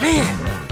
Man,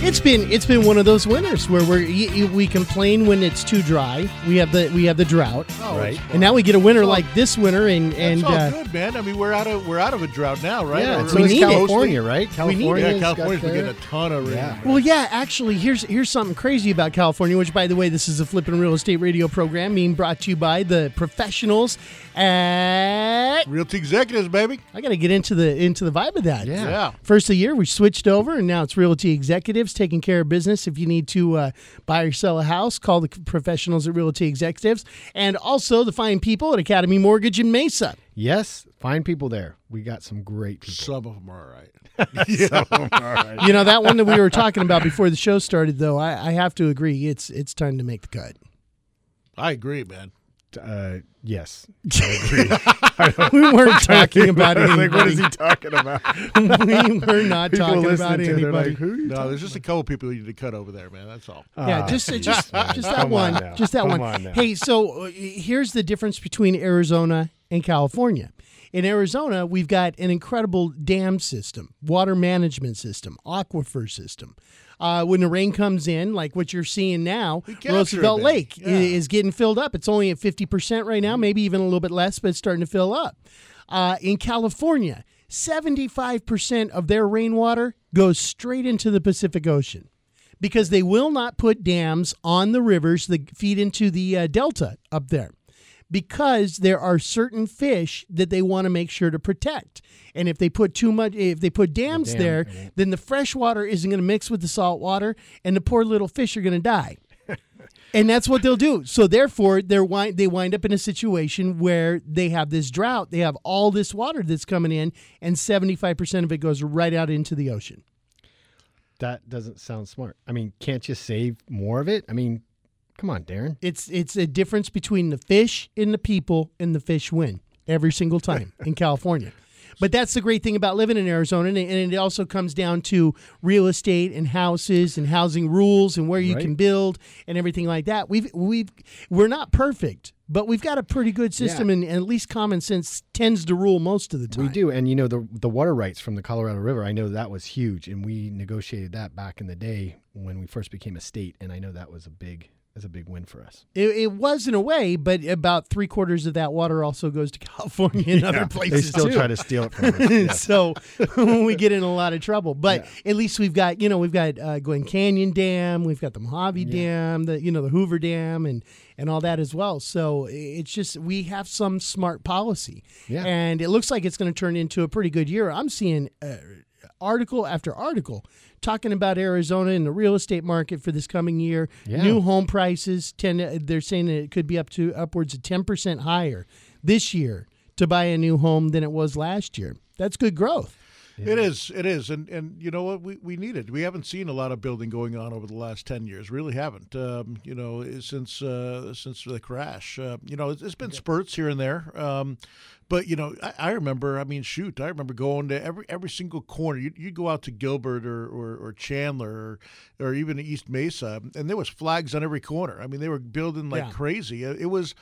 it's been it's been one of those winters where we we complain when it's too dry. We have the we have the drought, Oh, Right. and now we get a winter like this winter, and and It's all uh, good, man. I mean, we're out of we're out of a drought now, right? Yeah, Or- it's So We is need it. California, right? We need California. yeah, California's been getting a ton of rain. Yeah. Well, yeah, actually, here's here's something crazy about California. Which, by the way, this is a flipping real estate radio program being brought to you by the professionals at. Realty executives, baby. I got to get into the into the vibe of that. Yeah. Yeah. First of the year, we switched over, and now it's Realty Executives taking care of business. If you need to uh, buy or sell a house, call the professionals at Realty Executives, and also the fine people at Academy Mortgage in Mesa. Yes, fine people there. We got some great people. Some of them are all right. All right. You know that one that we were talking about before the show started, though. I, I have to agree, it's it's time to make the cut. I agree, man. Uh, yes, I agree. we weren't talking about I was like, what anybody. is he talking about? we were not People talking about it, anybody. like, who are you No, talking there's just a couple people you need to cut over there, man. That's all. Yeah, Ah, just just just man. that Come one, on just that Come one. on. Hey, so uh, here's the difference between Arizona and California. In Arizona, we've got an incredible dam system, water management system, aquifer system. Uh, when the rain comes in, like what you're seeing now, Roosevelt. Lake Yeah. is getting filled up. It's only at 50% right now, maybe even a little bit less, but it's starting to fill up. Uh, in California, 75% of their rainwater goes straight into the Pacific Ocean because they will not put dams on the rivers that feed into the uh, delta up there because there are certain fish that they want to make sure to protect. And if they put too much if they put dams dam, there, won't- then the fresh water isn't going to mix with the salt water and the poor little fish are going to die. and that's what they'll do. So therefore, they're wind, they wind up in a situation where they have this drought. They have all this water that's coming in, and seventy five percent of it goes right out into the ocean. That doesn't sound smart. I mean, can't you save more of it? I mean, come on, Darren. It's it's a difference between the fish and the people, and the fish win every single time in California. But that's the great thing about living in Arizona, and it, also comes down to real estate and houses and housing rules and where you Right. can build and everything like that. We've we've we're not perfect, but we've got a pretty good system, Yeah. and, and at least common sense tends to rule most of the time. We do, and you know the the water rights from the Colorado River. I know that was huge, and we negotiated that back in the day when we first became a state, and I know that was a big was a big win for us. It, it was in a way, but about three quarters of that water also goes to California and other places. They still too. try to steal it from us. Yeah. so we get in a lot of trouble. But at least we've got, you know, we've got uh, Glen Canyon Dam, we've got the Mojave Dam, the you know the Hoover Dam, and and all that as well. So it's just we have some smart policy, Yeah. and it looks like it's going to turn into a pretty good year. I'm seeing. Uh, Article after article talking about Arizona and the real estate market for this coming year. Yeah. New home prices tend to, they're saying that it could be up to upwards of 10% higher this year to buy a new home than it was last year. That's good growth. It is. It is. And and you know what? We, we need it. We haven't seen a lot of building going on over the last ten years. Really haven't. Um, you know, since uh, since the crash. Uh, you know, it's, it's been spurts here and there. Um, but you know, I, I remember. I mean, shoot, I remember going to every every single corner. You you go out to Gilbert or or, or Chandler or, or even East Mesa, and there was flags on every corner. I mean, they were building like Yeah. crazy. It was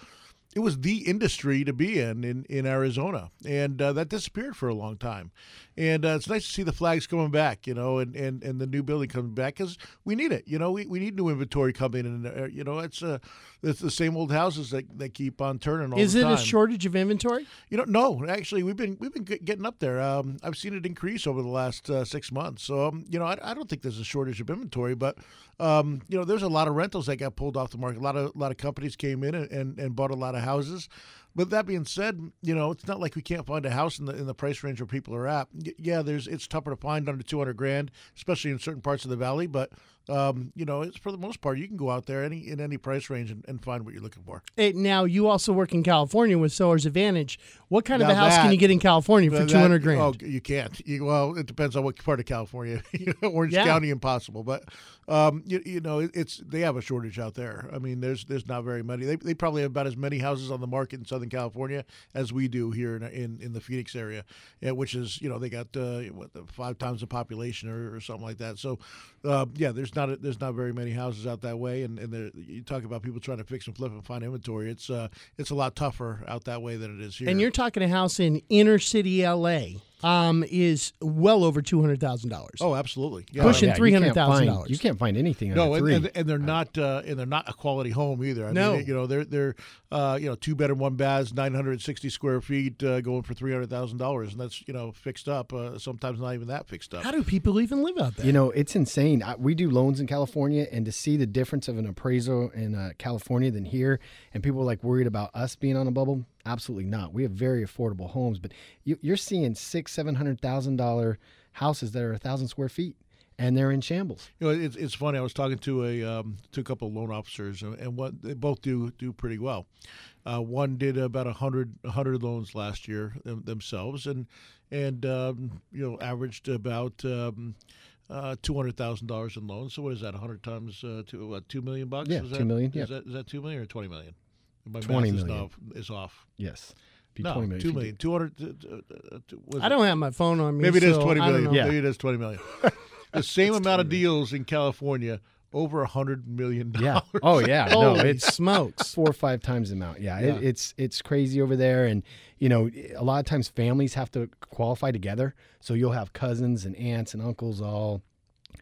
it was the industry to be in in, in Arizona, and uh, that disappeared for a long time. And uh, it's nice to see the flags coming back, you know, and, and, and the new building coming back because we need it. You know, we, we need new inventory coming in. Uh, you know, it's uh, it's the same old houses that, that keep on turning all Is it time. a shortage of inventory? You know, no, actually, we've been we've been getting up there. Um, I've seen it increase over the last uh, six months. So, um, you know, I, I don't think there's a shortage of inventory, but um, you know, there's a lot of rentals that got pulled off the market. A lot of a lot of companies came in and, and, and bought a lot of houses. But that being said, you know, it's not like we can't find a house in the in the price range where people are at. Yeah, there's it's tougher to find under 200 grand, especially in certain parts of the valley. But um, you know, it's for the most part you can go out there any in any price range and, and find what you're looking for. Hey, now you also work in California with Seller's Advantage. What kind of Now a house can you get in California for That- two hundred grand? Oh, you can't. You, well, it depends on what part of California. Orange Yeah. County, impossible. But um, you, you know, it, it's they have a shortage out there. I mean, there's there's not very many. They, they probably have about as many houses on the market in Southern California as we do here in in, in the Phoenix area, yeah, which is you know they got uh, what five times the population or, or something like that. So uh, yeah, there's not a, there's not very many houses out that way. And and you talk about people trying to fix and flip and find inventory. It's uh, it's a lot tougher out that way than it is here. And you're talking a house in inner city LA um, is well over two hundred thousand dollars. oh, absolutely. Yeah. Pushing Yeah, $300,000. You can't find anything No, under and, three. and, and they're not uh, and they're not a quality home either. I No. mean, you know they're they're uh, you know two bedroom, one baths, nine hundred and sixty square feet, uh, going for three hundred thousand dollars, and that's you know fixed up. Uh, sometimes not even that fixed up. How do people even live out there? You know, it's insane. I, we do loans in California, and to see the difference of an appraisal in uh, California than here, and people are like worried about us being on a bubble. Absolutely not. We have very affordable homes, but you, you're seeing six, seven hundred thousand dollar houses that are a thousand square feet, and they're in shambles. You know, it's, it's funny. I was talking to a um, to a couple of loan officers, and what they both do do pretty well. Uh, one did about a hundred hundred loans last year them, themselves, and and um, you know averaged about. Um, uh, two hundred thousand dollars in loans. So what is that? hundred times uh, two, what, two million bucks? Yeah, is two that, million, Is yeah. that is that two million or twenty million? My 20 math is million. off. Is off. Yes, Be No, 20 million. two If you million. Two hundred. uh, uh, uh, I don't have my phone on me. Maybe it is so twenty I don't million. know. Yeah. Maybe it is twenty million. the same amount of deals in California, over a hundred million dollars. Yeah. Oh yeah. no, Holy it's smokes! four or five times the amount. Yeah, Yeah. It, it's it's crazy over there, and you know, a lot of times families have to qualify together. So you'll have cousins and aunts and uncles all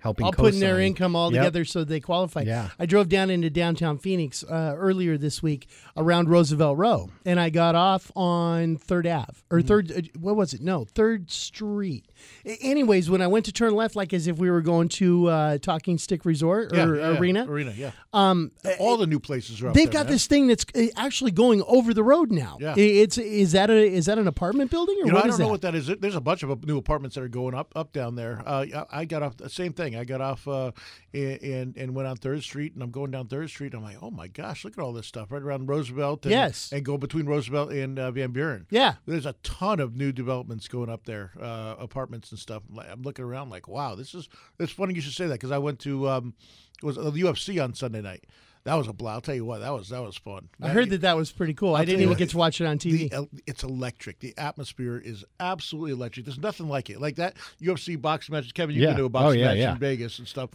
helping. all putting their income all Yep. together so they qualify. Yeah. I drove down into downtown Phoenix uh, earlier this week around Roosevelt Row, and I got off on Third Ave or Mm-hmm. Third. Uh, what was it? No, Third Street. Anyways, when I went to turn left, like as if we were going to uh, Talking Stick Resort or Yeah, yeah. Arena, Arena, yeah. um, All the new places are up they've there, got man. this thing that's uh, actually going over the road now. Yeah. It's is that a is that an apartment building or You know, what I don't know that? what that is. There's a bunch of new apartments that are going up up down there. Uh, I I got off the same thing. I got off uh, and and went on Third Street, and I'm going down Third Street. I'm like, oh my gosh, look at all this stuff right around Roosevelt. And, Yes. and go between Roosevelt and uh, Van Buren. yeah. There's a ton of new developments going up there, uh, apartments and stuff. I'm looking around like, wow, this is. It's funny you should say that because I went to um, it was the UFC on Sunday night. That was a blast. I'll tell you what, that was that was fun. I heard that that was pretty cool. I I'll didn't even what, get to watch it on TV. The, it's electric. The atmosphere is absolutely electric. There's nothing like it. Like that UFC boxing matches. Kevin, you've Yeah. been to a Oh, boxing yeah, match yeah. in Vegas and stuff.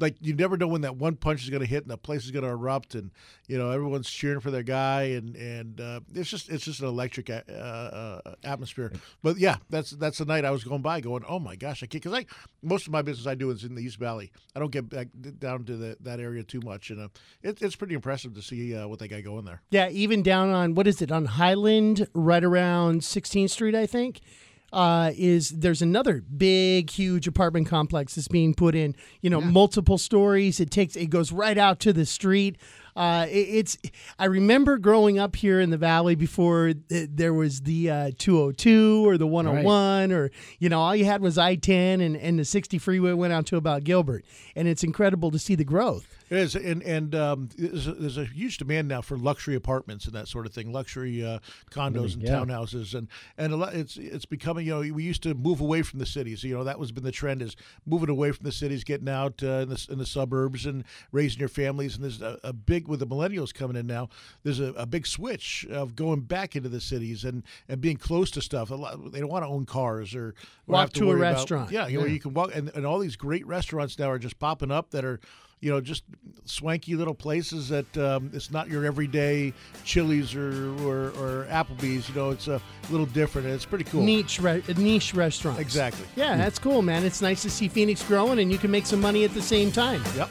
Like you never know when that one punch is going to hit and the place is going to erupt, and you know everyone's cheering for their guy, and and uh, it's just it's just an electric a- uh, uh, atmosphere. But yeah, that's that's the night I was going by, going, oh my gosh, I can't because like most of my business I do is in the East Valley. I don't get back down to the, that area too much, and uh, it, it's pretty impressive to see uh, what they got going there. Yeah, even down on what is it on Highland, right around 16th Street, I think. Uh, is there's another big, huge apartment complex that's being put in? You know, multiple stories. It takes it goes right out to the street. Uh, it, it's. I remember growing up here in the valley before th- there was the uh, 202 or the 101 or you know all you had was I-10 and and the 60 freeway went out to about Gilbert, and it's incredible to see the growth. It is, and and um, there's, a, there's a huge demand now for luxury apartments and that sort of thing, luxury uh, condos and yeah. townhouses, and and a lot, it's it's becoming. You know, we used to move away from the cities. You know, that was been the trend is moving away from the cities, getting out uh, in the in the suburbs and raising your families. And there's a, a big with the millennials coming in now. There's a, a big switch of going back into the cities and and being close to stuff. A lot, they don't want to own cars or, or Walk to, to a worry about- restaurant. yeah, you know, you can walk, and, and all these great restaurants now are just popping up that are you know, just swanky little places that um, it's not your everyday Chili's or, or, or Applebee's. You know, it's a little different. And it's pretty cool. Niche, re- niche restaurants. Exactly. Yeah, that's cool, man. It's nice to see Phoenix growing, and you can make some money at the same time. Yep.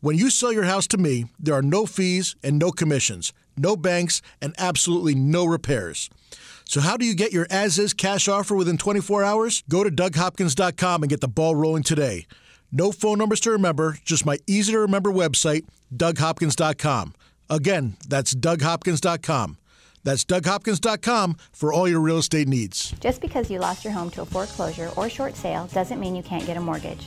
When you sell your house to me, there are no fees and no commissions, no banks, and absolutely no repairs. So, how do you get your as is cash offer within 24 hours? Go to DougHopkins.com and get the ball rolling today. No phone numbers to remember, just my easy to remember website, DougHopkins.com. Again, that's DougHopkins.com. That's DougHopkins.com for all your real estate needs. Just because you lost your home to a foreclosure or short sale doesn't mean you can't get a mortgage.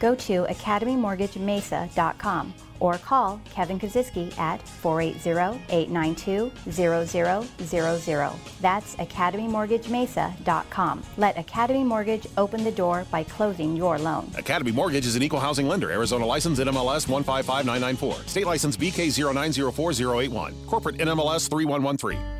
Go to academymortgagemesa.com or call Kevin Kaziski at 480-892-0000. That's academymortgagemesa.com. Let Academy Mortgage open the door by closing your loan. Academy Mortgage is an equal housing lender. Arizona license NMLS 155994. State license BK0904081. Corporate NMLS 3113.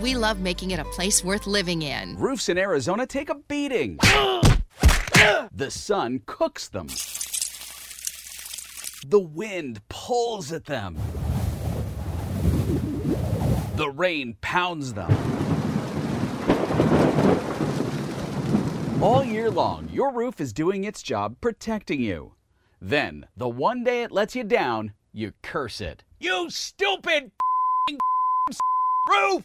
we love making it a place worth living in. Roofs in Arizona take a beating. the sun cooks them. The wind pulls at them. The rain pounds them. All year long, your roof is doing its job protecting you. Then, the one day it lets you down, you curse it. You stupid roof!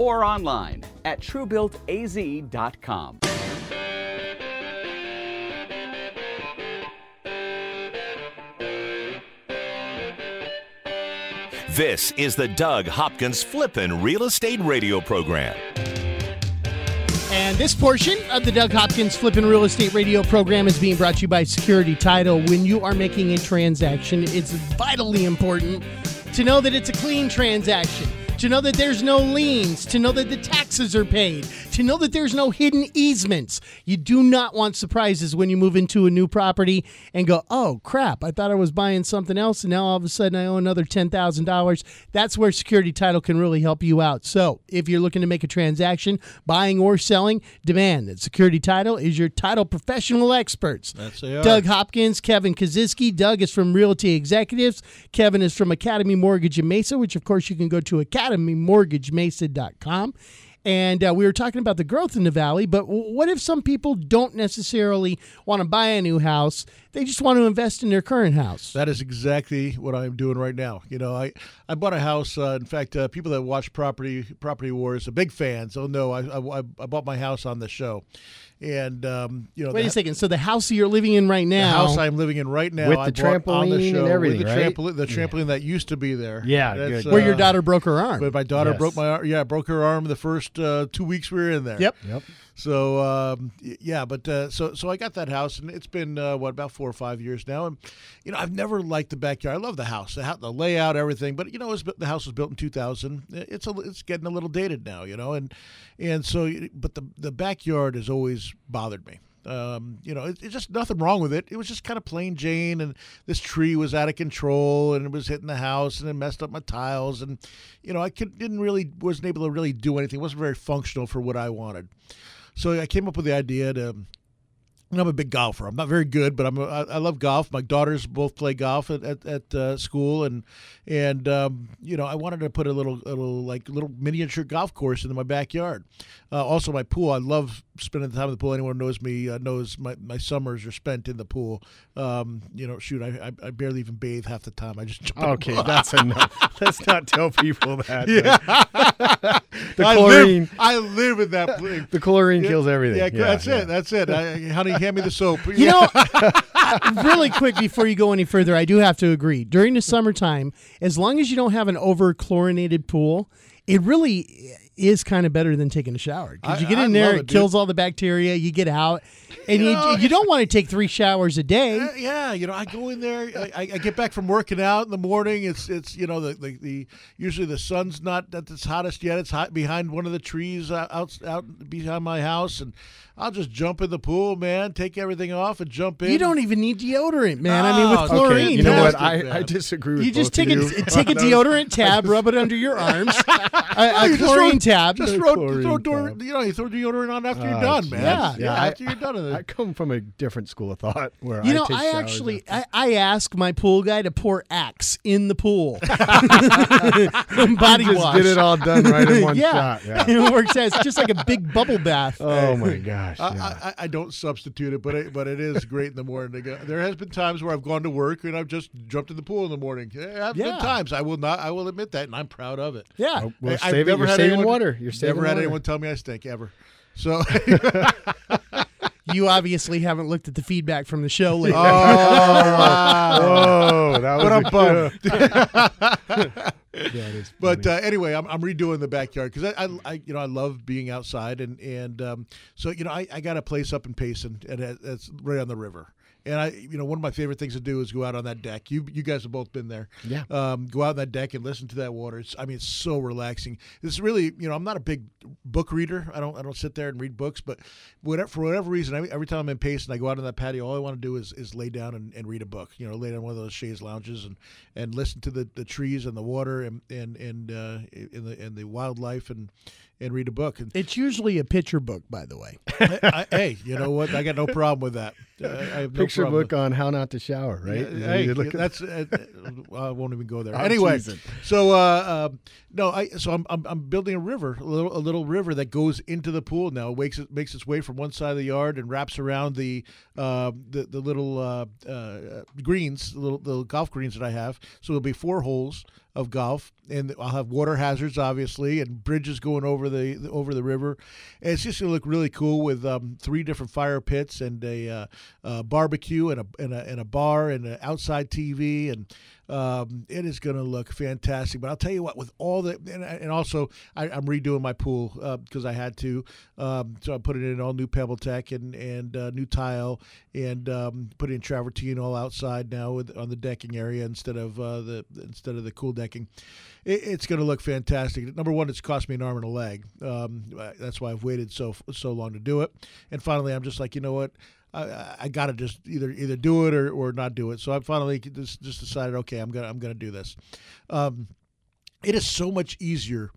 or online at truebuiltaz.com. This is the Doug Hopkins Flippin' Real Estate Radio Program. And this portion of the Doug Hopkins Flippin' Real Estate Radio program is being brought to you by Security Title. When you are making a transaction, it's vitally important to know that it's a clean transaction to know that there's no liens, to know that the taxes are paid, to know that there's no hidden easements. You do not want surprises when you move into a new property and go, oh crap, I thought I was buying something else and now all of a sudden I owe another $10,000. That's where Security Title can really help you out. So if you're looking to make a transaction, buying or selling, demand that Security Title is your title professional experts. That's they are. Doug Hopkins, Kevin Kaziski. Doug is from Realty Executives. Kevin is from Academy Mortgage in Mesa, which of course you can go to academymortgagemesa.com. And uh, we were talking about the growth in the valley, but what if some people don't necessarily want to buy a new house? They just want to invest in their current house. That is exactly what I'm doing right now. You know, I, I bought a house. Uh, in fact, uh, people that watch property property wars are big fans. Oh no, I, I, I bought my house on the show, and um, you know, Wait the, a second. So the house you're living in right now, the now, house I'm living in right now With I the bought on the trampoline and everything, with the right? trampoline, the trampoline that used to be there. Yeah, That's, good. where your uh, daughter broke her arm. But my daughter Yes. broke my ar- yeah broke her arm the first uh, two weeks we were in there. Yep. Yep. So um, yeah, but uh, so so I got that house, and it's been uh, what about four or five years now, and you know I've never liked the backyard. I love the house, the, the layout, everything, but you know was, the house was built in 2000. It's a, it's getting a little dated now, you know, and and so but the the backyard has always bothered me. Um, you know, it, it's just nothing wrong with it. It was just kind of plain Jane, and this tree was out of control, and it was hitting the house, and it messed up my tiles, and you know, I could, didn't really wasn't able to really do anything. It wasn't very functional for what I wanted. So I came up with the idea to. I'm a big golfer. I'm not very good, but I'm a, I, I love golf. My daughters both play golf at at, at uh, school, and and um, you know I wanted to put a little little like little miniature golf course in my backyard. Uh, also, my pool. I love spending the time in the pool. Anyone who knows me uh, knows my, my summers are spent in the pool. Um, you know, shoot, I, I I barely even bathe half the time. I just jump in the Okay, pool. that's enough. Let's not tell people that. the I chlorine. Live, I live in that. pl- The chlorine kills everything. Yeah, Yeah, that's yeah. it. That's it. I, honey, hand me the soap. You know, really quick before you go any further, I do have to agree. During the summertime, as long as you don't have an over chlorinated pool, it really is kind of better than taking a shower because you get I in there, it, it, kills all the bacteria. You get out, and you, know, you, don't want to take three showers a day. Uh, yeah, you know, I go in there. I, I I get back from working out in the morning. It's it's you know the, the, the usually the sun's not at its hottest yet. It's hot behind one of the trees out out, out behind my house, and I'll just jump in the pool, man. Take everything off and jump in. You don't even need deodorant, man. I mean, Oh, with ah, okay, chlorine, you know what? I, I disagree with You just both take of a you. take a deodorant tab, rub it under your arms, a, a You just chlorine throw- tab. Just throw, chlorine throw door, tab. you know, you throw deodorant on after you're Oh, done, man. Yeah. yeah, I- after you're done with it. I come from a different school of thought where You I know, take I showers actually after- I, I ask my pool guy to pour Axe in the pool, body just wash. get it all done right in one yeah, shot. Yeah. it works. out. It's just like a big bubble bath. Oh my gosh. I, yeah. I, I don't substitute it, but it, but it is great in the morning. go- There has been times where I've gone to work and I've just jumped in the pool in the morning. There have Yeah. been times. I will not. I will admit that, and I'm proud of it. yeah, Oh, well, I- I've never You're had saving anyone- water. You're saving Never had water. anyone tell me I stink ever. So you obviously haven't looked at the feedback from the show lately. Oh, that was but I'm a- bummed. But uh, anyway, I'm, I'm redoing the backyard because I, I, I, you know, I love being outside, and and um, so you know, I, I got a place up in Payson, and it- it's right on the river. And I, you know, one of my favorite things to do is go out on that deck. You, you guys have both been there. Yeah. Um, go out on that deck and listen to that water. It's, I mean, it's so relaxing. It's really, you know, I'm not a big book reader. I don't, I don't sit there and read books. But whatever, for whatever reason, every, every time I'm in Payson, I go out on that patio. All I want to do is, is lay down and, and read a book. You know, lay down on one of those chaise lounges and, and listen to the, the trees and the water and and and uh, in the and the wildlife and and read a book. And It's usually a picture book, by the way. I, I, hey, you know what? I got no problem with that. Uh, I have no picture problem book on how not to shower, right? yeah, hey, you look that's uh, uh, I won't even go there. I'm anyway, teasing. so uh, um, no, I so I'm, I'm I'm building a river, a little a little river that goes into the pool now. It makes it makes its way from one side of the yard and wraps around the uh, the the little uh, uh, greens, the little the golf greens that I have. So there'll be four holes of golf, and I'll have water hazards, obviously, and bridges going over the, the over the river. And it's just gonna look really cool with um, three different fire pits and a uh, uh, barbecue and a, and a and a bar and an outside TV and. Um, it is going to look fantastic, but I'll tell you what. With all the and, and also, I, I'm redoing my pool because I had to. Um, so I put it in all new Pebble Tech and and uh, new tile and um, put in travertine all outside now with, on the decking area instead of uh, the instead of the cool decking. It, it's going to look fantastic. Number one, it's cost me an arm and a leg. Um, that's why I've waited so so long to do it. And finally, I'm just like, you know what? I, I got to just either either do it or, or not do it. So I finally just, just decided, okay, I'm gonna I'm gonna do this. Um, it is so much easier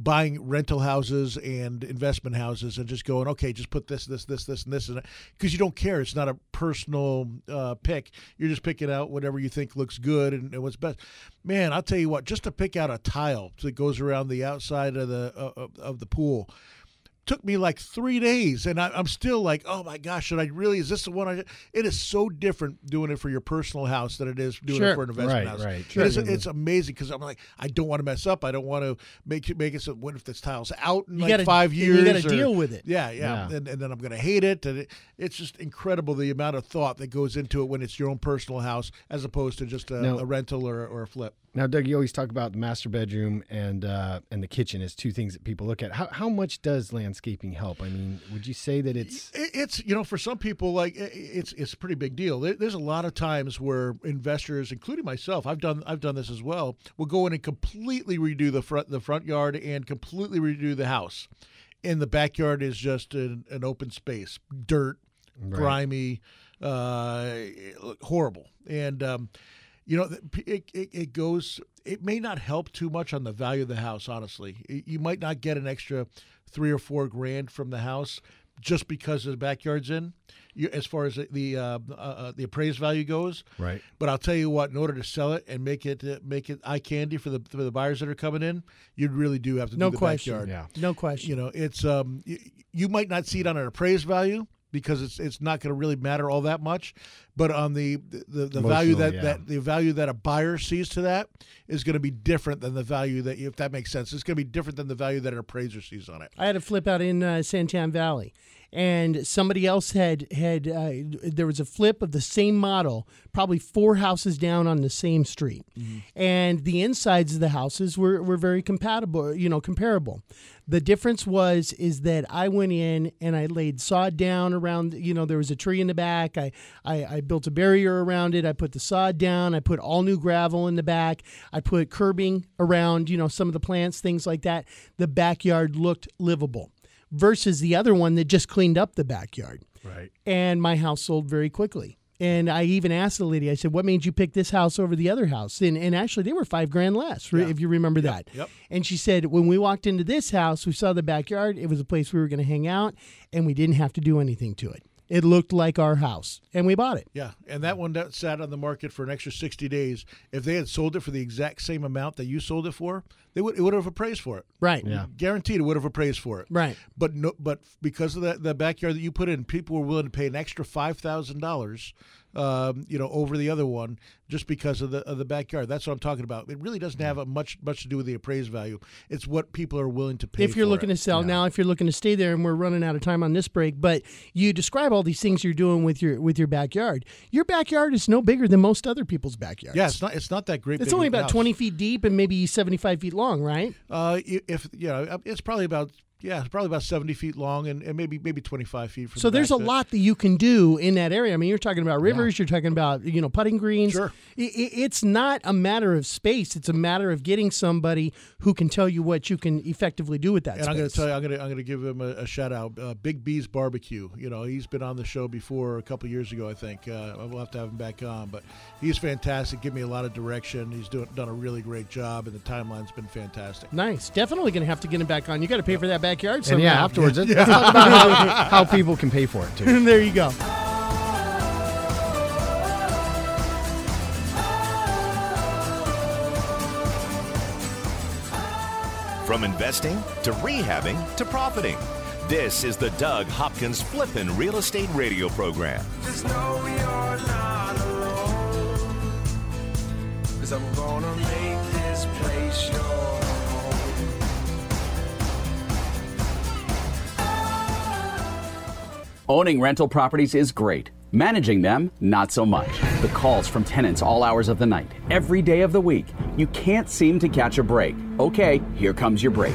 buying rental houses and investment houses and just going, okay, just put this, this, this, this, and this it because you don't care. It's not a personal uh, pick. You're just picking out whatever you think looks good and, and what's best. Man, I'll tell you what, just to pick out a tile that goes around the outside of the uh, of the pool took me like three days, and I, am still like, oh my gosh, should I really? Is this the one? I? It is so different doing it for your personal house than it is doing Sure. it for an investment Right, house. right. Sure. is- it's amazing because I'm like, I don't want to mess up. I don't want to make it make it so. What if this tile's out in You like gotta- five years? you gotta deal with it. Yeah, yeah, Yeah. And, and then I'm going to hate it, and it, it's just incredible the amount of thought that goes into it when it's your own personal house as opposed to just a, No. a rental or, or a flip. Now, Doug, you always talk about the master bedroom and uh, and the kitchen as two things that people look at. How how much does landscaping help? I mean, would you say that it's It's you know for some people like it's it's a pretty big deal. There's a lot of times where investors, including myself, I've done I've done this as well. Will go in and completely redo the front the front yard and completely redo the house, and the backyard is just an, an open space, dirt, grimy, uh, horrible, and um, you know it, it, it goes. It may not help too much on the value of the house. Honestly, you might not get an extra three or four grand from the house just because the backyard's in. You, as far as the uh, uh, uh, the appraised value goes, Right. But I'll tell you what: in order to sell it and make it uh, make it eye candy for the for the buyers that are coming in, you really do have to No do the question. backyard. Yeah. No question. You know, it's um, you, you might not see it on an appraised value because it's it's not going to really matter all that much, but on the the, the value that, yeah. that the value that a buyer sees to that is going to be different than the value that if that makes sense, it's going to be different than the value that an appraiser sees on it. I had a flip out in uh, Santan Valley, and somebody else had had uh, there was a flip of the same model, probably four houses down on the same street, and the insides of the houses were were very compatible, you know, comparable. The difference was is that I went in and I laid sod down around, you know, there was a tree in the back. I, I I built a barrier around it. I put the sod down. I put all new gravel in the back. I put curbing around, you know, some of the plants, things like that. The backyard looked livable versus the other one that just cleaned up the backyard. right? And my house sold very quickly. And I even asked the lady, I said, what made you pick this house over the other house? And, and actually, they were five grand less, re- if you remember that. yep. And she said, when we walked into this house, we saw the backyard. It was a place we were going to hang out, and we didn't have to do anything to it. It looked like our house, and we bought it. Yeah, and that one that sat on the market for an extra sixty days. If they had sold it for the exact same amount that you sold it for, they would it would have appraised for it. Right. Yeah. Guaranteed, it would have appraised for it. Right. But no, but because of that the backyard that you put in, people were willing to pay an extra five thousand dollars, um, you know, over the other one just because of the of the backyard. That's what I'm talking about. It really doesn't have a much much to do with the appraised value. It's what people are willing to pay. if you're for looking it. to sell now if you're looking to stay there and we're running out of time on this break but you describe all these things you're doing with your with your backyard your backyard is no bigger than most other people's backyards yeah, it's not it's not that great. it's big only about house. 20 feet deep and maybe 75 feet long right? Uh, if you know, it's probably about yeah, probably about seventy feet long and, and maybe maybe twenty five feet. From so the there's a to- lot that you can do in that area i mean you're talking about rivers you're talking about you know putting greens Sure. I- I- it's not a matter of space it's a matter of getting somebody who can tell you what you can effectively do with that And I'm going to tell you, I'm going to I'm going to give him a, a shout out. Uh, Big B's Barbecue. You know, he's been on the show before a couple years ago, I think. Uh, we'll have to have him back on, but he's fantastic. Give me a lot of direction. He's doing done a really great job, and the timeline's been fantastic. nice definitely gonna have to get him back on you got to pay for that backyard And yeah, afterwards, let's let's talk about how, how people can pay for it too. there you go From investing to rehabbing to profiting. This is the Doug Hopkins Flippin' Real Estate Radio Program. Just know you're not alone. Cause I'm gonna make this place your Owning rental properties is great. Managing them, not so much. The calls from tenants all hours of the night, every day of the week. You can't seem to catch a break. Okay, here comes your break.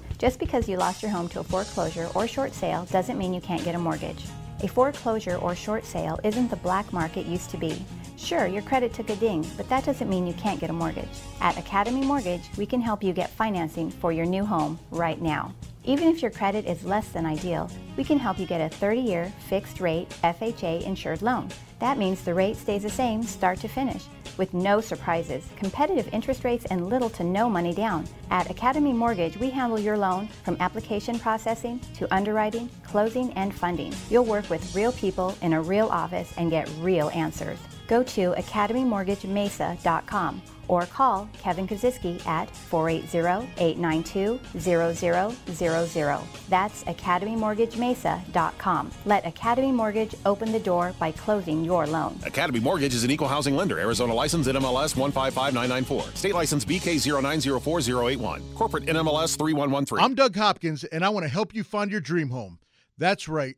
Just because you lost your home to a foreclosure or short sale doesn't mean you can't get a mortgage. A foreclosure or short sale isn't the black market used to be. Sure, your credit took a ding, but that doesn't mean you can't get a mortgage. At Academy Mortgage, we can help you get financing for your new home right now. Even if your credit is less than ideal, we can help you get a 30 year fixed rate FHA insured loan. That means the rate stays the same start to finish with no surprises, competitive interest rates, and little to no money down. At Academy Mortgage, we handle your loan from application processing to underwriting, closing, and funding. You'll work with real people in a real office and get real answers. Go to academymortgagemesa.com or call Kevin Kaziski at 480-892-0000. That's academymortgagemesa.com. Let Academy Mortgage open the door by closing your loan. Academy Mortgage is an equal housing lender. Arizona license NMLS 155994. State license BK0904081. Corporate NMLS 3113. I'm Doug Hopkins, and I want to help you find your dream home. That's right.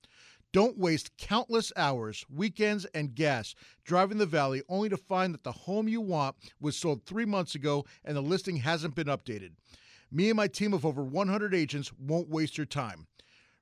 Don't waste countless hours, weekends, and gas driving the valley only to find that the home you want was sold three months ago and the listing hasn't been updated. Me and my team of over 100 agents won't waste your time.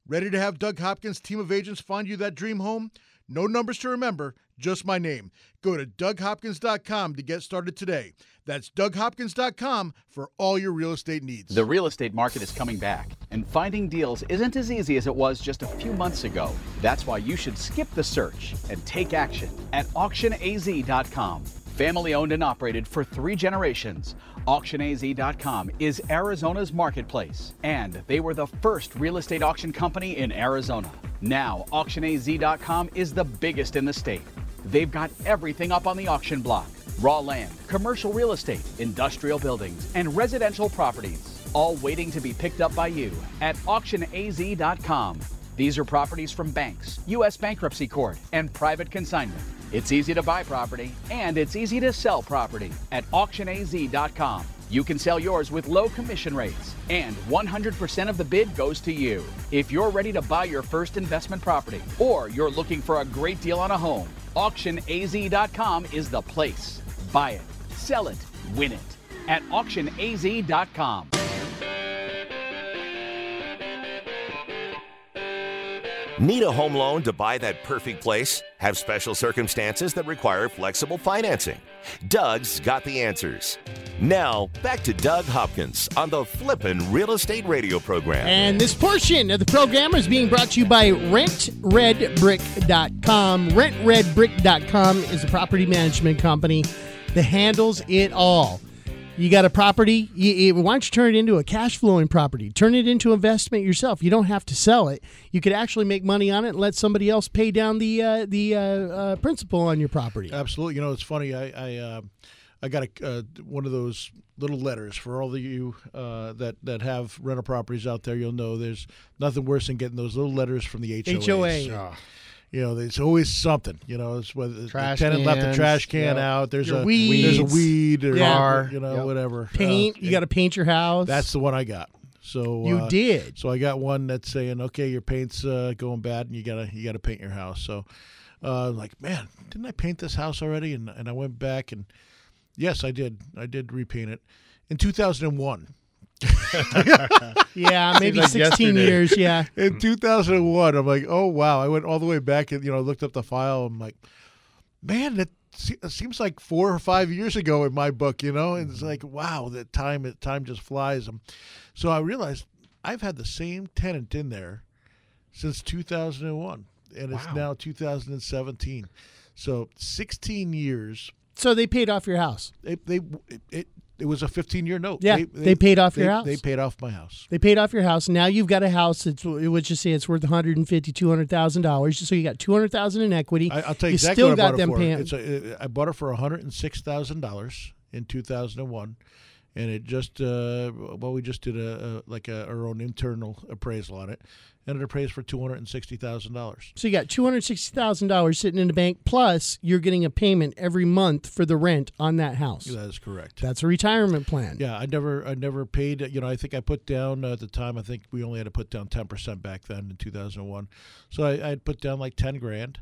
Ready to have Doug Hopkins' team of agents find you that dream home? No numbers to remember, just my name. Go to DougHopkins.com to get started today. That's DougHopkins.com for all your real estate needs. The real estate market is coming back, and finding deals isn't as easy as it was just a few months ago. That's why you should skip the search and take action at AuctionAZ.com. Family owned and operated for three generations, AuctionAZ.com is Arizona's marketplace, and they were the first real estate auction company in Arizona. Now, AuctionAZ.com is the biggest in the state. They've got everything up on the auction block raw land, commercial real estate, industrial buildings, and residential properties, all waiting to be picked up by you at AuctionAZ.com. These are properties from banks, U.S. bankruptcy court, and private consignment. It's easy to buy property and it's easy to sell property at auctionaz.com. You can sell yours with low commission rates, and 100% of the bid goes to you. If you're ready to buy your first investment property or you're looking for a great deal on a home, auctionaz.com is the place. Buy it, sell it, win it at auctionaz.com. Need a home loan to buy that perfect place? Have special circumstances that require flexible financing? Doug's got the answers. Now, back to Doug Hopkins on the Flippin' Real Estate Radio program. And this portion of the program is being brought to you by RentRedBrick.com. RentRedBrick.com is a property management company that handles it all. You got a property, you, you, why don't you turn it into a cash flowing property? Turn it into investment yourself. You don't have to sell it. You could actually make money on it and let somebody else pay down the uh, the uh, uh, principal on your property. Absolutely. You know, it's funny. I I, uh, I got a, uh, one of those little letters for all of you uh, that that have rental properties out there. You'll know there's nothing worse than getting those little letters from the HOAs. HOA. Ah. You know, there's always something. You know, it's whether Trash the tenant left the trash can yep. out. There's Your a weeds. there's a weed or Yeah. you know Yep. whatever. Paint. Uh, you got to paint your house. That's the one I got. So You uh, did. So I got one that's saying, okay, your paint's uh, going bad, and you gotta you gotta paint your house. So, uh, like, man, didn't I paint this house already? And and I went back and yes, I did. I did repaint it in 2001. yeah, maybe like 16 yesterday. years. Yeah. In 2001, I'm like, oh wow! I went all the way back and you know looked up the file. I'm like, man, that it seems like four or five years ago in my book. You know, and it's like, wow, that time time just flies. Um, so I realized I've had the same tenant in there since 2001. and it's Wow. now 2017. So 16 years. So they paid off your house. They they it, it, it was a 15 year note. Yeah, they paid off your house. They paid off my house. They paid off your house. Now you've got a house that's let's just say it's worth 150, 200,000 dollars. So you got 200,000 in equity. I, I'll tell you, you exactly still got I bought them it for. paying. A, I bought it for 106 thousand dollars in 2001, and it just uh, well, we just did a, a like a, our own internal appraisal on it, and it appraised for 260 thousand dollars. So you got two hundred sixty thousand dollars sitting in the bank, plus you're getting a payment every month for the rent on that house. That is correct. That's a retirement plan. Yeah, I never, I never paid. You know, I think I put down uh, at the time. I think we only had to put down ten percent back then in two thousand one. So I, I put down like ten grand,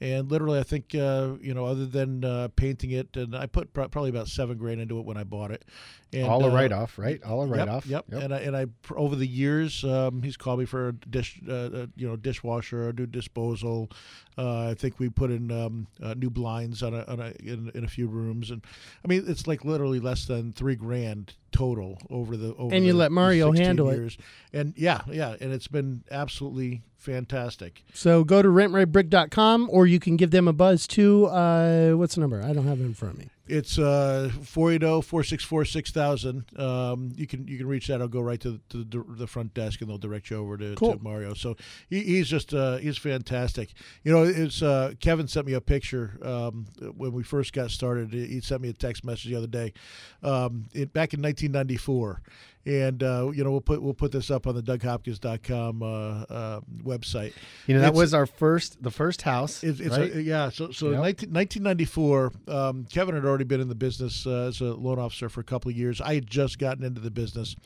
and literally, I think uh, you know, other than uh, painting it, and I put pro- probably about seven grand into it when I bought it. And, All a uh, write off, right? All a Yep, write off. Yep. And I and I pr- over the years, um, he's called me for a dish, uh, uh, you know, dishwasher, a new disposal. Uh, I think we put in um, uh, new blinds on a, on a in, in a few rooms, and I mean it's like literally less than three grand total over the over. And you the- let the Mario 16 handle it. years. And yeah, yeah, and it's been absolutely fantastic. So go to rentredbrick.com or you can give them a buzz too. Uh, what's the number? I don't have it in front of me. It's uh 480-464-6000. Um, you can you can reach that. I'll go right to, to the, the front desk and they'll direct you over to, Cool. to Mario. So he, he's just uh, he's fantastic. You know, it's uh, Kevin sent me a picture um, when we first got started. He sent me a text message the other day. Um, it, back in 1994. And uh, you know we'll put we'll put this up on the DougHopkins.com uh, uh, website. You know, that It's- was our first, the first house. it's, it's right? a, yeah. So so Yep. 19, 1994, um, Kevin had already been in the business uh, as a loan officer for a couple of years. I had just gotten into the business,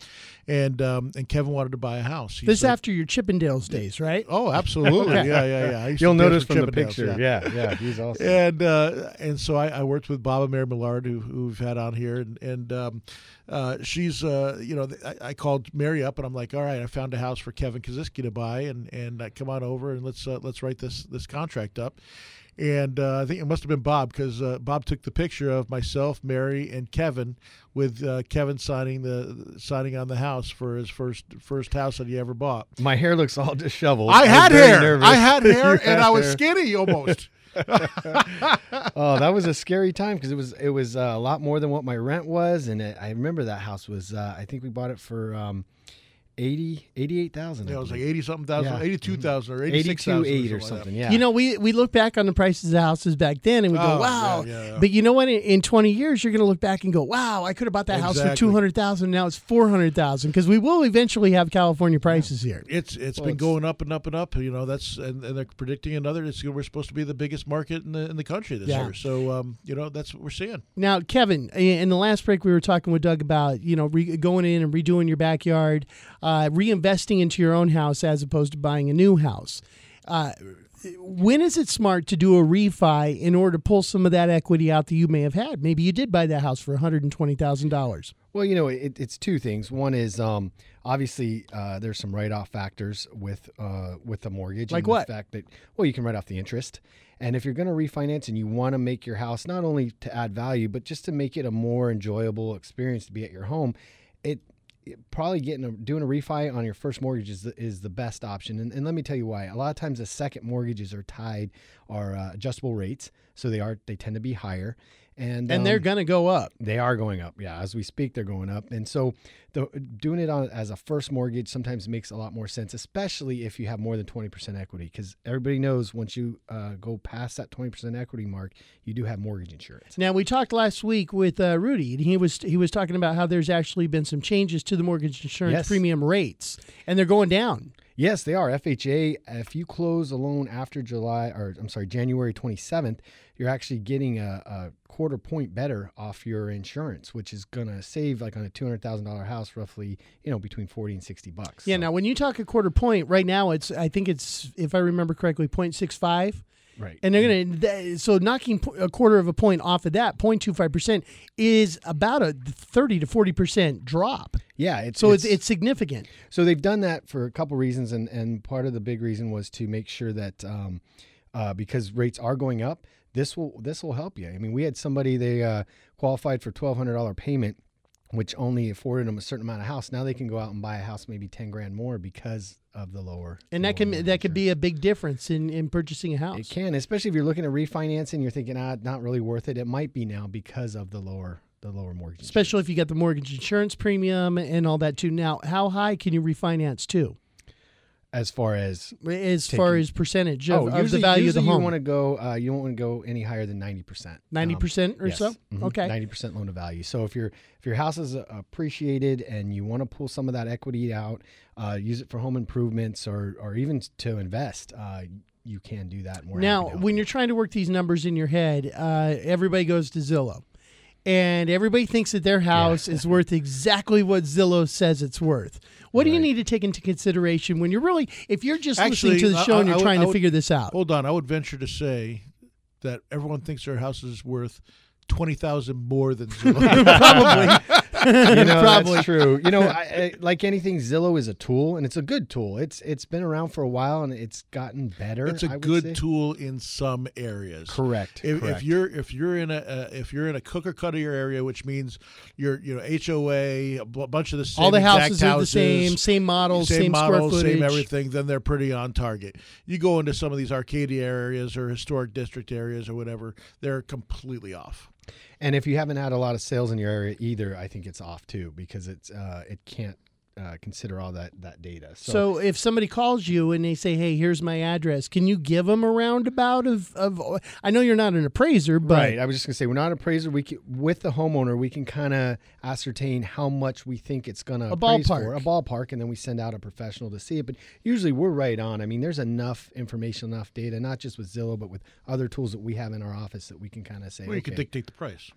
and um, and Kevin wanted to buy a house. He This said- after your Chippendales days, right? Oh, absolutely. yeah, yeah, yeah. I used to You'll notice with from the Chippendales, picture. Yeah, yeah, he's awesome. and uh, and so I, I worked with Bob and Mary Millard, who, who we've had on here, and and um, uh, she's uh, you know I, I called Mary up and I'm like, all right, I found a house for Kevin Kaziski to buy, and and uh, come on over and let's uh, let's write this this contract up. And uh, I think it must have been Bob because uh, Bob took the picture of myself, Mary, and Kevin, with uh, Kevin signing the signing on the house for his first first house that he ever bought. My hair looks all disheveled. I had hair. nervous. I had hair, and I was hair. skinny almost. oh, that was a scary time because it was it was uh, a lot more than what my rent was, and it, I remember that house was uh, I think we bought it for um, 80 88,000. Yeah, it was like eighty something thousand, Yeah. eighty-two thousand, or eighty-six 82 thousand, 8 or something. Yeah. You know, we we look back on the prices of houses back then and we go, Oh, wow. yeah, yeah, yeah. But you know what? In, in 20 years, you're going to look back and go, wow, I could have bought that house for Exactly. 200000 Now it's 400000 because we will eventually have California prices here. It's it's Well, been it's- going up and up and up. You know that's and, and they're predicting another. It's we're supposed to be the biggest market in the in the country this Yeah. year. So um, you know that's what we're seeing. Now, Kevin, in the last break, we were talking with Doug about you know re- going in and redoing your backyard, uh, reinvesting into your own house as opposed to buying a new house. Uh, when is it smart to do a refi in order to pull some of that equity out that you may have had? Maybe you did buy that house for one hundred and twenty thousand dollars. Well, you know, it, it's two things. One is um, obviously uh, there's some write-off factors with uh, with the mortgage. Like and what? The fact that well, you can write off the interest, and if you're going to refinance and you want to make your house not only to add value but just to make it a more enjoyable experience to be at your home, it probably getting a, doing a refi on your first mortgage is the, is the best option. And, and let me tell you why. A lot of times the second mortgages are tied are uh, adjustable rates, so they are they tend to be higher. And, And they're um, going to go up. they are going up. Yeah, as we speak, they're going up. And so, the, doing it on as a first mortgage sometimes makes a lot more sense, especially if you have more than twenty percent equity, because everybody knows once you uh, go past that twenty percent equity mark, you do have mortgage insurance. Now we talked last week with uh, Rudy, and he was he was talking about how there's actually been some changes to the mortgage insurance Yes. premium rates, and they're going down. Yes, they are. FHA, if you close a loan after July, or I'm sorry, January 27th, you're actually getting a, a quarter point better off your insurance, which is going to save, like on a $200,000 house, roughly, you know, between 40 and 60 bucks. Yeah. So- Now, when you talk a quarter point, right now it's I think it's if I remember correctly, 0.65. right. And they're gonna so knocking a quarter of a point off of that, 0.25 percent, is about a thirty to forty percent drop. yeah, it's, So it's it's significant. So they've done that for a couple reasons, and and part of the big reason was to make sure that um, uh, because rates are going up, this will this will help you. I mean, we had somebody they uh, qualified for twelve hundred dollar payment which only afforded them a certain amount of house. Now they can go out and buy a house maybe ten grand more because of the lower. And the that can that could be a big difference in, in purchasing a house. It can, especially if you're looking at refinancing. You're thinking, ah, not really worth it. It might be now because of the lower the lower mortgage. Especially if you got the mortgage insurance premium and all that too. Now, how high can you refinance to? As far as As far as percentage of, oh, of the value of the home? you want to go. Uh, you don't want to go any higher than ninety percent. 90% or so? Okay. ninety percent loan to value. So if your if your house is uh, appreciated and you want to pull some of that equity out, uh, use it for home improvements or or even to invest, uh, you can do that. More Now, when you're trying to work these numbers in your head, uh, everybody goes to Zillow. And everybody thinks that their house is worth exactly what Zillow says it's worth. What do you need to take into consideration when you're really, if you're just listening to the I- show and you're I trying I to figure this out? Hold on, I would venture to say that everyone thinks their house is worth twenty thousand more than Zillow. Probably. you know, Probably. that's true. You know, I, I, like anything, Zillow is a tool, and it's a good tool. It's it's been around for a while, and it's gotten better. it's I a would good tool in some areas. Correct. If, correct. if you're if you're in a uh, if you're in a cooker cutter area, which means you're you know HOA, a b- bunch of the same All the houses are the same, same models, same, same, models, square footage. same everything, then they're pretty on target. You go into some of these Arcadia areas or historic district areas or whatever, they're completely off. And if you haven't had a lot of sales in your area either, I think it's off too because it's uh, it can't uh, consider all that that data. So, So if somebody calls you and they say, "Hey, here's my address," can you give them a roundabout of of? I know you're not an appraiser, but right, I was just gonna say we're not an appraiser. We can, with the homeowner, we can kind of ascertain how much we think it's gonna A ballpark. for a ballpark, and then we send out a professional to see it. But usually we're right on. I mean, there's enough information, enough data, not just with Zillow, but with other tools that we have in our office that we can kind of say. Well, you can okay, dictate the price.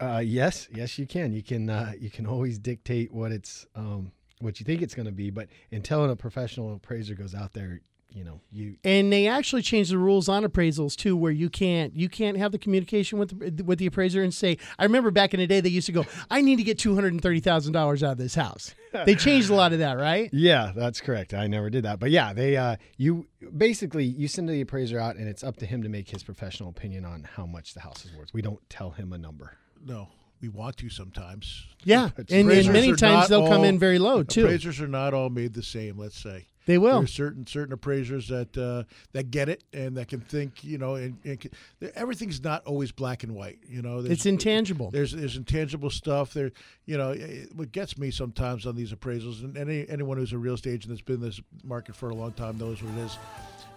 Uh, yes, yes, you can. You can. Uh, you can always dictate what it's, um, what you think it's going to be. But until a professional appraiser goes out there, you know, you and they actually changed the rules on appraisals too, where you can't you can't have the communication with the, with the appraiser and say. I remember back in the day they used to go, "I need to get two hundred and thirty thousand dollars out of this house." They changed a lot of that, right? Yeah, that's correct. I never did that, but yeah, they uh, you basically you send the appraiser out, and it's up to him to make his professional opinion on how much the house is worth. We don't tell him a number. No, we want to sometimes. Yeah, and, and many times they'll come in very low too. Appraisers are not all made the same. Let's say They will. There's certain certain appraisers that uh, that get it and that can think. You know, and, and everything's not always black and white. You know, It's intangible. There's there's intangible stuff. There, you know, it- what gets me sometimes on these appraisals, and any anyone who's a real estate agent that's been in this market for a long time knows what it is.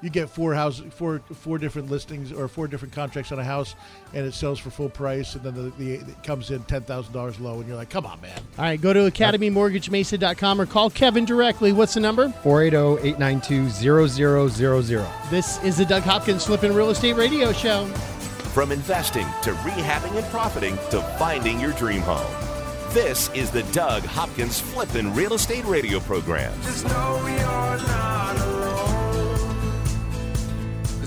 You get four houses, four four different listings or four different contracts on a house, and it sells for full price, and then the, the it comes in ten thousand dollars low, and you're like, come on, man. All right, go to academymortgagemesa.com or call Kevin directly. What's the number? 480-892-0000. This is the Doug Hopkins flipping Real Estate Radio Show. From investing to rehabbing and profiting to finding your dream home. This is the Doug Hopkins Flippin' Real Estate Radio Program.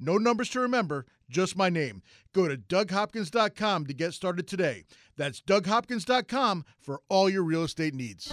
No numbers to remember, just my name. Go to DougHopkins.com to get started today. That's DougHopkins.com for all your real estate needs.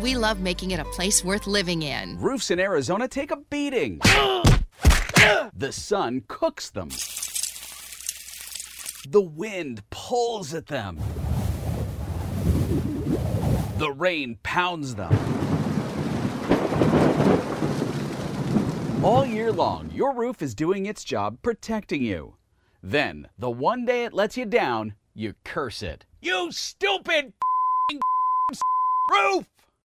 we love making it a place worth living in. Roofs in Arizona take a beating. the sun cooks them. The wind pulls at them. The rain pounds them. All year long, your roof is doing its job protecting you. Then, the one day it lets you down, you curse it. You stupid roof!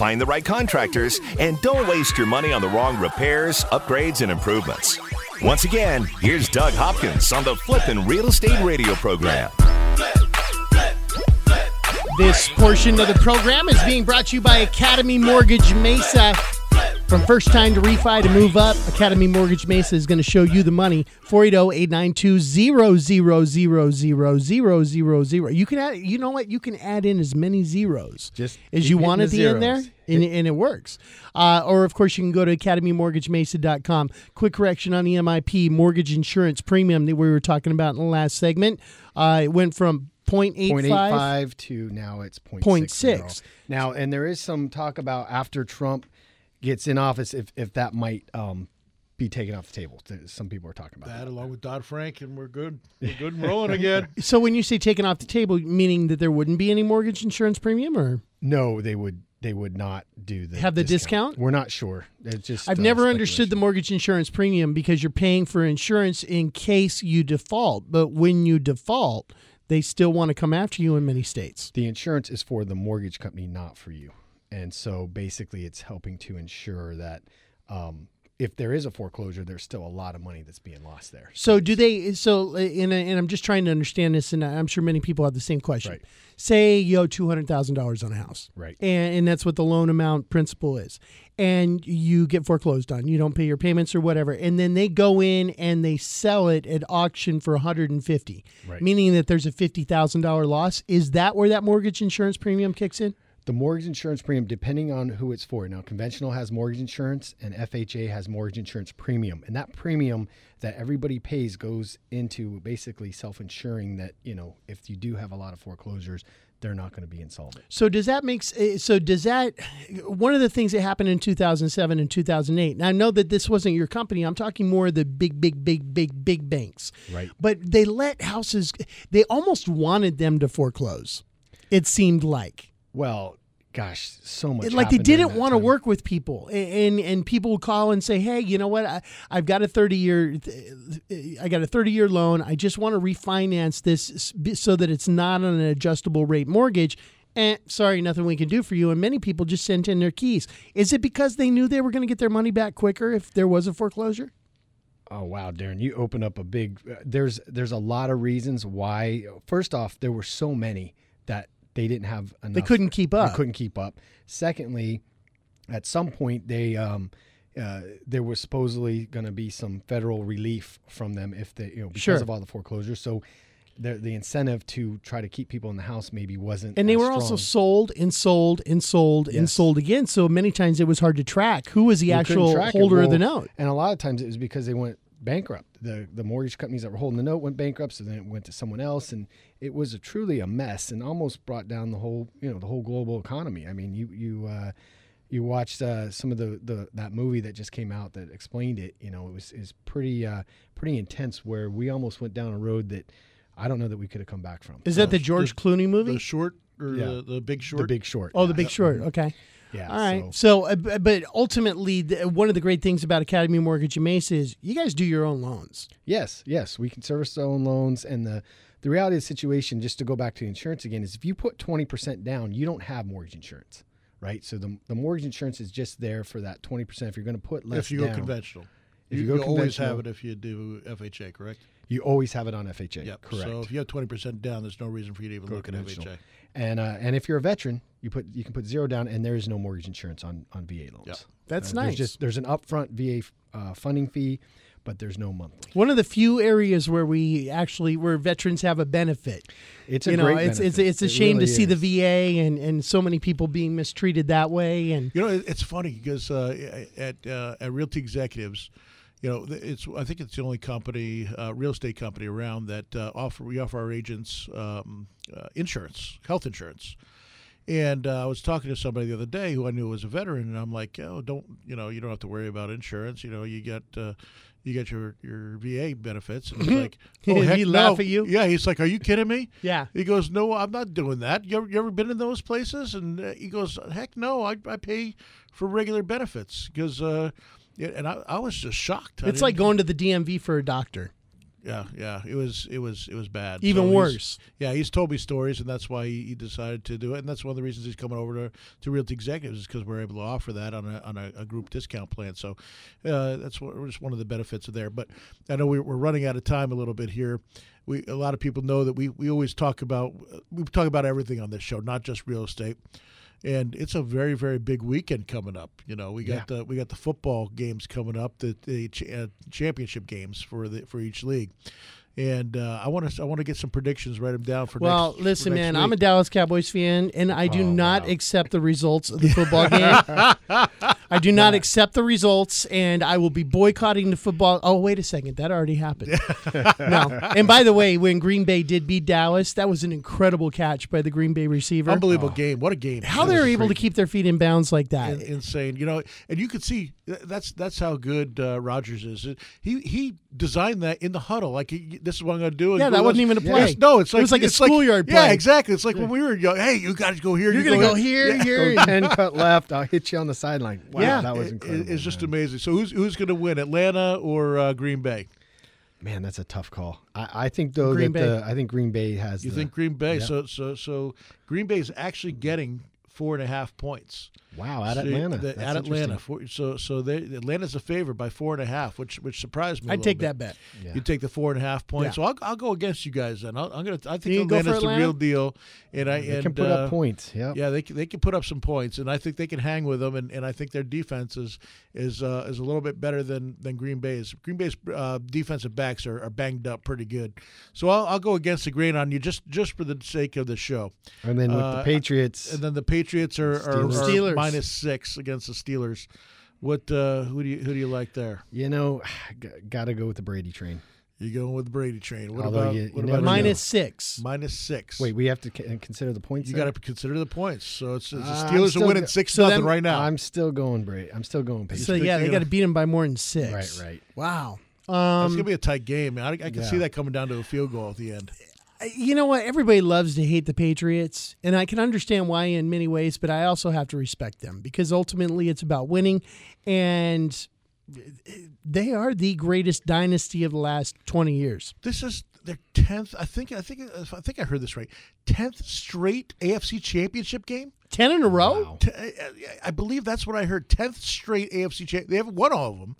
Find the right contractors and don't waste your money on the wrong repairs, upgrades, and improvements. Once again, here's Doug Hopkins on the Flippin' Real Estate Radio program. This portion of the program is being brought to you by Academy Mortgage Mesa. From first time to refi to move up, Academy Mortgage Mesa is going to show you the money. 480-892-000000. You can add you know what? You can add in as many zeros Just as you want the at the end there. And, and it works. Uh, or, of course, you can go to academymortgagemesa.com. Quick correction on the MIP mortgage insurance premium that we were talking about in the last segment. Uh, it went from 0.85 0.85 to now it's 0.60. 0.6. Now, and there is some talk about after Trump gets in office, if, if that might um, be taken off the table. Some people are talking about That that. along with Dodd Frank, and we're good. We're good and rolling again. So when you say taken off the table, meaning that there wouldn't be any mortgage insurance premium, or No, they would they would not do the Have the discount? We're not sure. It's just I've uh, never understood the mortgage insurance premium because you're paying for insurance in case you default, but when you default, they still want to come after you in many states. The insurance is for the mortgage company, not for you. And so basically, it's helping to ensure that um, if there is a foreclosure, there's still a lot of money that's being lost there. So do they? So and, and I'm just trying to understand this, and I'm sure many people have the same question. Right. Say you owe two hundred thousand dollars on a house, Right. And, and that's what the loan amount principal is, and you get foreclosed on. You don't pay your payments or whatever, and then they go in and they sell it at auction for 150, Right. meaning that there's a fifty thousand dollar loss. Is that where that mortgage insurance premium kicks in? The mortgage insurance premium, depending on who it's for. Now, conventional has mortgage insurance, and FHA has mortgage insurance premium. And that premium that everybody pays goes into basically self-insuring that you know if you do have a lot of foreclosures, they're not going to be insolvent. So does that make eh, so does that one of the things that happened in 2007 and 2008 and I know that this wasn't your company I'm talking more of the big big big big big banks Right. but they let houses they almost wanted them to foreclose it seemed like Well, gosh, so much. like they didn't want to work with people and and people would call and say hey you know what I, i've got a 30 year i got a 30 year loan i just want to refinance this so that it's not on an adjustable rate mortgage and sorry nothing we can do for you and many people just sent in their keys is it because they knew they were going to get their money back quicker if there was a foreclosure Oh wow, Darren, you open up a big. Uh, there's there's a lot of reasons why. First off, there were so many that they didn't have enough. they couldn't keep They up couldn't keep up. Secondly, at some point they um, uh, there was supposedly going to be some federal relief from them if they you know because Sure. of all the foreclosures. So the the incentive to try to keep people in the house maybe wasn't. and they were also sold and sold and sold and sold again so many times it was hard to track who was the You actual holder of the note And a lot of times it was because they went bankrupt. The the mortgage companies that were holding the note went bankrupt, so then it went to someone else, and it was a truly a mess, and almost brought down the whole you know the whole global economy. I mean, you you uh, you watched uh, some of the, the that movie that just came out that explained it. You know, it was is pretty uh, pretty intense, where we almost went down a road that I don't know that we could have come back from. is that the george clooney movie The short or Yeah. the, the big short. the Big Short? Oh, the. Big Short. Okay. Yeah. All right. So, uh, but ultimately, the, one of the great things about Academy Mortgage and Mesa is you guys do your own loans. Yes, yes, we can service our own loans, and the the reality of the situation, just to go back to insurance again, is if you put twenty percent down, you don't have mortgage insurance, right? So the the mortgage insurance is just there for that twenty percent. If you're going to put less if you go conventional. If you, you go you always have it if you do FHA, correct? you always have it on FHA. Yep. correct. So if you have twenty percent down, there's no reason for you to even Go look at. FHA. And uh, and if you're a veteran, you put you can put zero down, and there is no mortgage insurance on on VA loans. Yep. That's Uh, nice. There's just there's an upfront VA uh, funding fee, but there's no monthly. one of the few areas where we actually where veterans have a benefit. It's a you know, great it's it's benefit. it's a It shame really to see the. VA and and so many people being mistreated that way. And You know, it's funny because uh, at uh, at Realty Executives, you know, it's I think it's the only company, uh, real estate company around that uh, offer we offer our agents um, uh, insurance, health insurance. And uh, I was talking to somebody the other day who I knew was a veteran, and I'm like, "Oh, don't you know? You don't have to worry about insurance. You know, you get uh, you get your your VA benefits." And he's like, "Oh, heck he no." laugh at you? Yeah, he's like, "Are you kidding me?" yeah, He goes, "No, I'm not doing that. You ever, you ever been in those places?" And uh, he goes, "Heck, no. I, I pay for regular benefits because." Uh, yeah, and I, I was just shocked. I it's like going to the DMV for a doctor. yeah, yeah. It was, it was, it was bad. Even So worse. Yeah, he's told me stories, and that's why he, he decided to do it. And that's one of the reasons he's coming over to, to Realty Executives is because we're able to offer that on a on a, a group discount plan. So uh, that's what, just one of the benefits of there. But I know we, we're running out of time a little bit here. We a lot of people know that we we always talk about we talk about everything on this show, not just real estate. And it's a very, very big weekend coming up. You know, we got the we got the football games coming up, the, the ch- uh, championship games for the for each league. And uh, I want to I want to get some predictions, write them down for Well, next. listen, man, I'm a. Dallas Cowboys fan, and I do Oh, not wow. accept the results of the football game. I do not accept the results, and I will be boycotting the football. Oh, wait a second, that already happened. no, and by the way, when Green Bay did beat Dallas, that was an incredible catch by the Green Bay receiver. unbelievable game. What a game! How they're able to keep their feet in bounds like that. in- insane, you know, and you could see that's that's how good uh, Rodgers is. He he designed that in the huddle, like he, this is what I'm going to do. and Yeah, that wasn't even a play. Yes, no, it's It like was like a schoolyard Yeah, play. Yeah, exactly. It's like when we were young. Hey, you got to go here. You're you gonna go here, Yeah. here. Go ten cut left. I'll hit you on the sideline. Wow, Yeah. that was It- incredible. it's just man. amazing. So who's who's going to win, Atlanta or uh, Green Bay? Man, that's a tough call. I, I think though Green that the, I think Green Bay has. You the, think Green Bay? yeah. So so so Green Bay is actually getting four and a half points. Wow, at So Atlanta. the- That's at Atlanta. interesting. Four, so so they, Atlanta's a favorite by four and a half, which which surprised me. i'd take bit. that bet. Yeah. You take the four and a half points. Yeah. So I'll, I'll go against you guys then. I'll, I'm gonna. I think You go for Atlanta's the real deal, and I They and, can put uh, up points. Yeah. Yeah, they can, they can put up some points, and I think they can hang with them. And, and I think their defense is is uh, is a little bit better than, than Green Bay's. Green Bay's uh, defensive backs are, are banged up pretty good, so I'll, I'll go against the grain on you just just for the sake of the show. And then with Uh, the Patriots, And then the Patriots are, are, are Steelers. Minus six against the Steelers. What uh, who do you who do you like there? you know, got to go with the Brady train. You going with the Brady train? What Although about you- what you about never know. Minus six. minus six? Wait, we have to c- consider the points. you got to consider the points. So it's, it's the Uh, Steelers are winning go- six so nothing right now. I'm still going Brady. I'm still going Patriots. So yeah, they you're got to beat them by more than six. right, right. Wow. It's Um, gonna be a tight game. I, I can see that coming down to a field goal at the end. You know what? Everybody loves to hate the Patriots, and I can understand why in many ways, but I also have to respect them because ultimately it's about winning, and they are the greatest dynasty of the last 20 years. This is their tenth. I think. I think. I think I heard this right. Tenth straight AFC Championship game. 10 in a row? T- I- I believe that's what I heard. Tenth straight AFC champ. They haven't won all of them,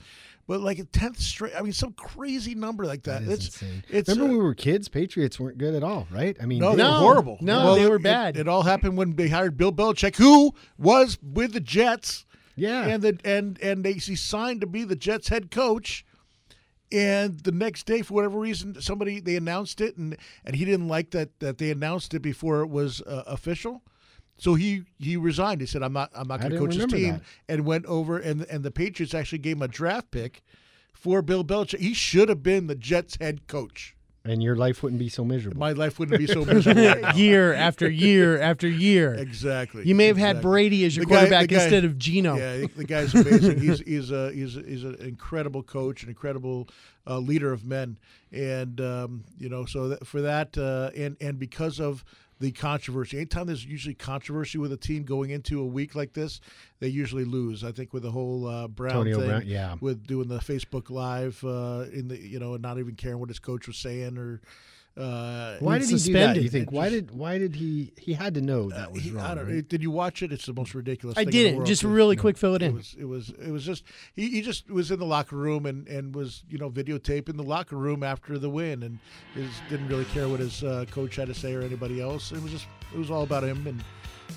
but like a tenth straight. I mean, some crazy number like that. That it's insane. it's. Remember uh, when we were kids? Patriots weren't good at all, right? I mean, no, they No, were horrible. no, they it- were it- bad. It, all happened when they hired Bill Belichick, who was with the Jets. Yeah. and the and and they he signed to be the Jets head coach. And the next day, for whatever reason, somebody they announced it, and and he didn't like that that they announced it before it was uh, official. So he he resigned. He said, "I'm not I'm not going to coach his team," that. and went over and and the Patriots actually gave him a draft pick for Bill Belichick. He should have been the Jets head coach. and your life wouldn't be so miserable. My life wouldn't be so miserable. right year after year after year. Exactly. You may have had Brady as your guy- quarterback guy- instead of Geno. Yeah, the- the guy's amazing. he's he's a he's he's an incredible coach, an incredible uh, leader of men, and um, you know, so that, for that, uh, and and because of the controversy, anytime there's usually controversy with a team going into a week like this, they usually lose. I think with the whole uh, Brown Antonio thing, Brown, yeah. with doing the Facebook Live uh, in the you know, and not even caring what his coach was saying or. Uh, why did he do that? You think? It Why just- did? Why did he? He had to know that was he- wrong. I don't, right? Did you watch it? It's the most ridiculous. I thing in the didn't. Just It- really quick, fill it It in. was. It was. It was just. He, he just was in the locker room and, and was you know videotaping the locker room after the win and his, didn't really care what his uh, coach had to say or anybody else. It was just. It was all about him and.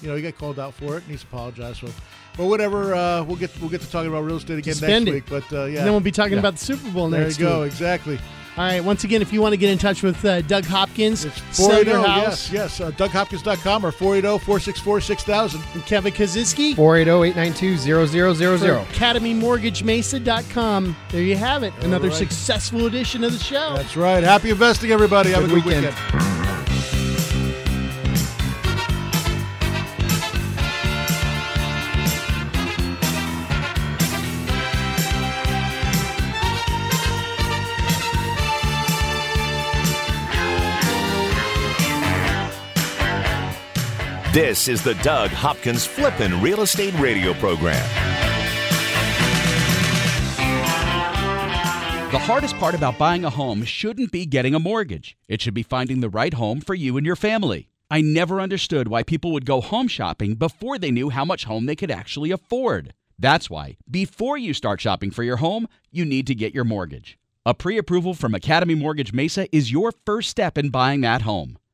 You know, he got called out for it, and he's apologized. So, but whatever. Uh, we'll get we'll get to talking about real estate again Suspend next week. But uh, yeah, And then we'll be talking Yeah. about the Super Bowl There you go. week. Exactly. All right. Once again, if you want to get in touch with uh, Doug Hopkins, It's sell your 480. house, Yes, yes. Uh, DougHopkins.com or 480 464 6000. and Kevin Kaczynski, 480-892-0000. for AcademyMortgageMesa.com. There you have it. Another right. successful edition of the show. That's right. Happy investing, everybody. Have a good weekend. weekend. This is the Doug Hopkins Flippin' Real Estate Radio Program. The hardest part about buying a home shouldn't be getting a mortgage. It should be finding the right home for you and your family. I never understood why people would go home shopping before they knew how much home they could actually afford. That's why, before you start shopping for your home, you need to get your mortgage. A pre approval from Academy Mortgage Mesa is your first step in buying that home.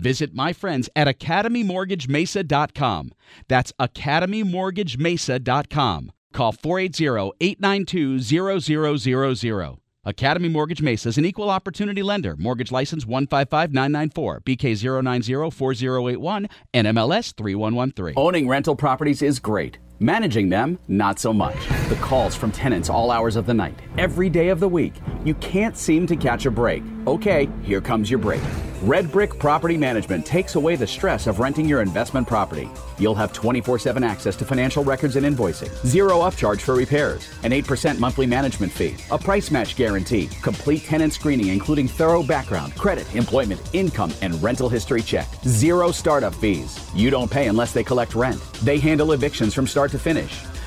Visit my friends at academymortgagemesa.com. That's academymortgagemesa.com. Call 480-892-0000. Academy Mortgage Mesa is an equal opportunity lender. Mortgage license 155994, BK0904081, NMLS 3113. Owning rental properties is great. Managing them, not so much. The calls from tenants all hours of the night, every day of the week. You can't seem to catch a break. Okay, here comes your break. Red Brick Property Management takes away the stress of renting your investment property. You'll have 24 7 access to financial records and invoicing, zero upcharge for repairs, an 8% monthly management fee, a price match guarantee, complete tenant screening, including thorough background, credit, employment, income, and rental history check, zero startup fees. You don't pay unless they collect rent. They handle evictions from start to finish.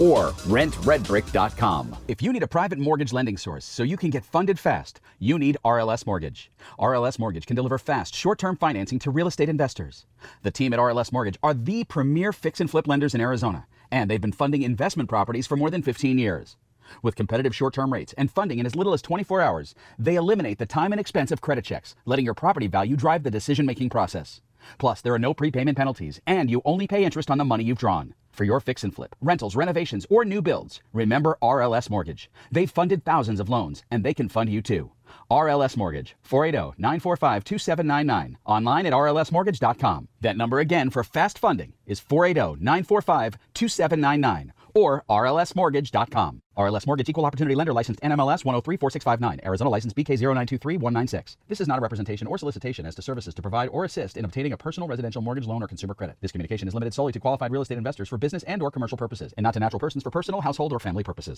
or rentredbrick.com. If you need a private mortgage lending source so you can get funded fast, you need RLS Mortgage. RLS Mortgage can deliver fast, short term financing to real estate investors. The team at RLS Mortgage are the premier fix and flip lenders in Arizona, and they've been funding investment properties for more than 15 years. With competitive short term rates and funding in as little as 24 hours, they eliminate the time and expense of credit checks, letting your property value drive the decision making process. Plus, there are no prepayment penalties, and you only pay interest on the money you've drawn. For your fix and flip, rentals, renovations, or new builds, remember RLS Mortgage. They've funded thousands of loans, and they can fund you too. RLS Mortgage, 480 945 2799. Online at rlsmortgage.com. That number again for fast funding is 480 945 2799 or rlsmortgage.com. RLS Mortgage Equal Opportunity Lender Licensed NMLS 1034659. Arizona License BK0923196. This is not a representation or solicitation as to services to provide or assist in obtaining a personal residential mortgage loan or consumer credit. This communication is limited solely to qualified real estate investors for business and or commercial purposes and not to natural persons for personal, household, or family purposes.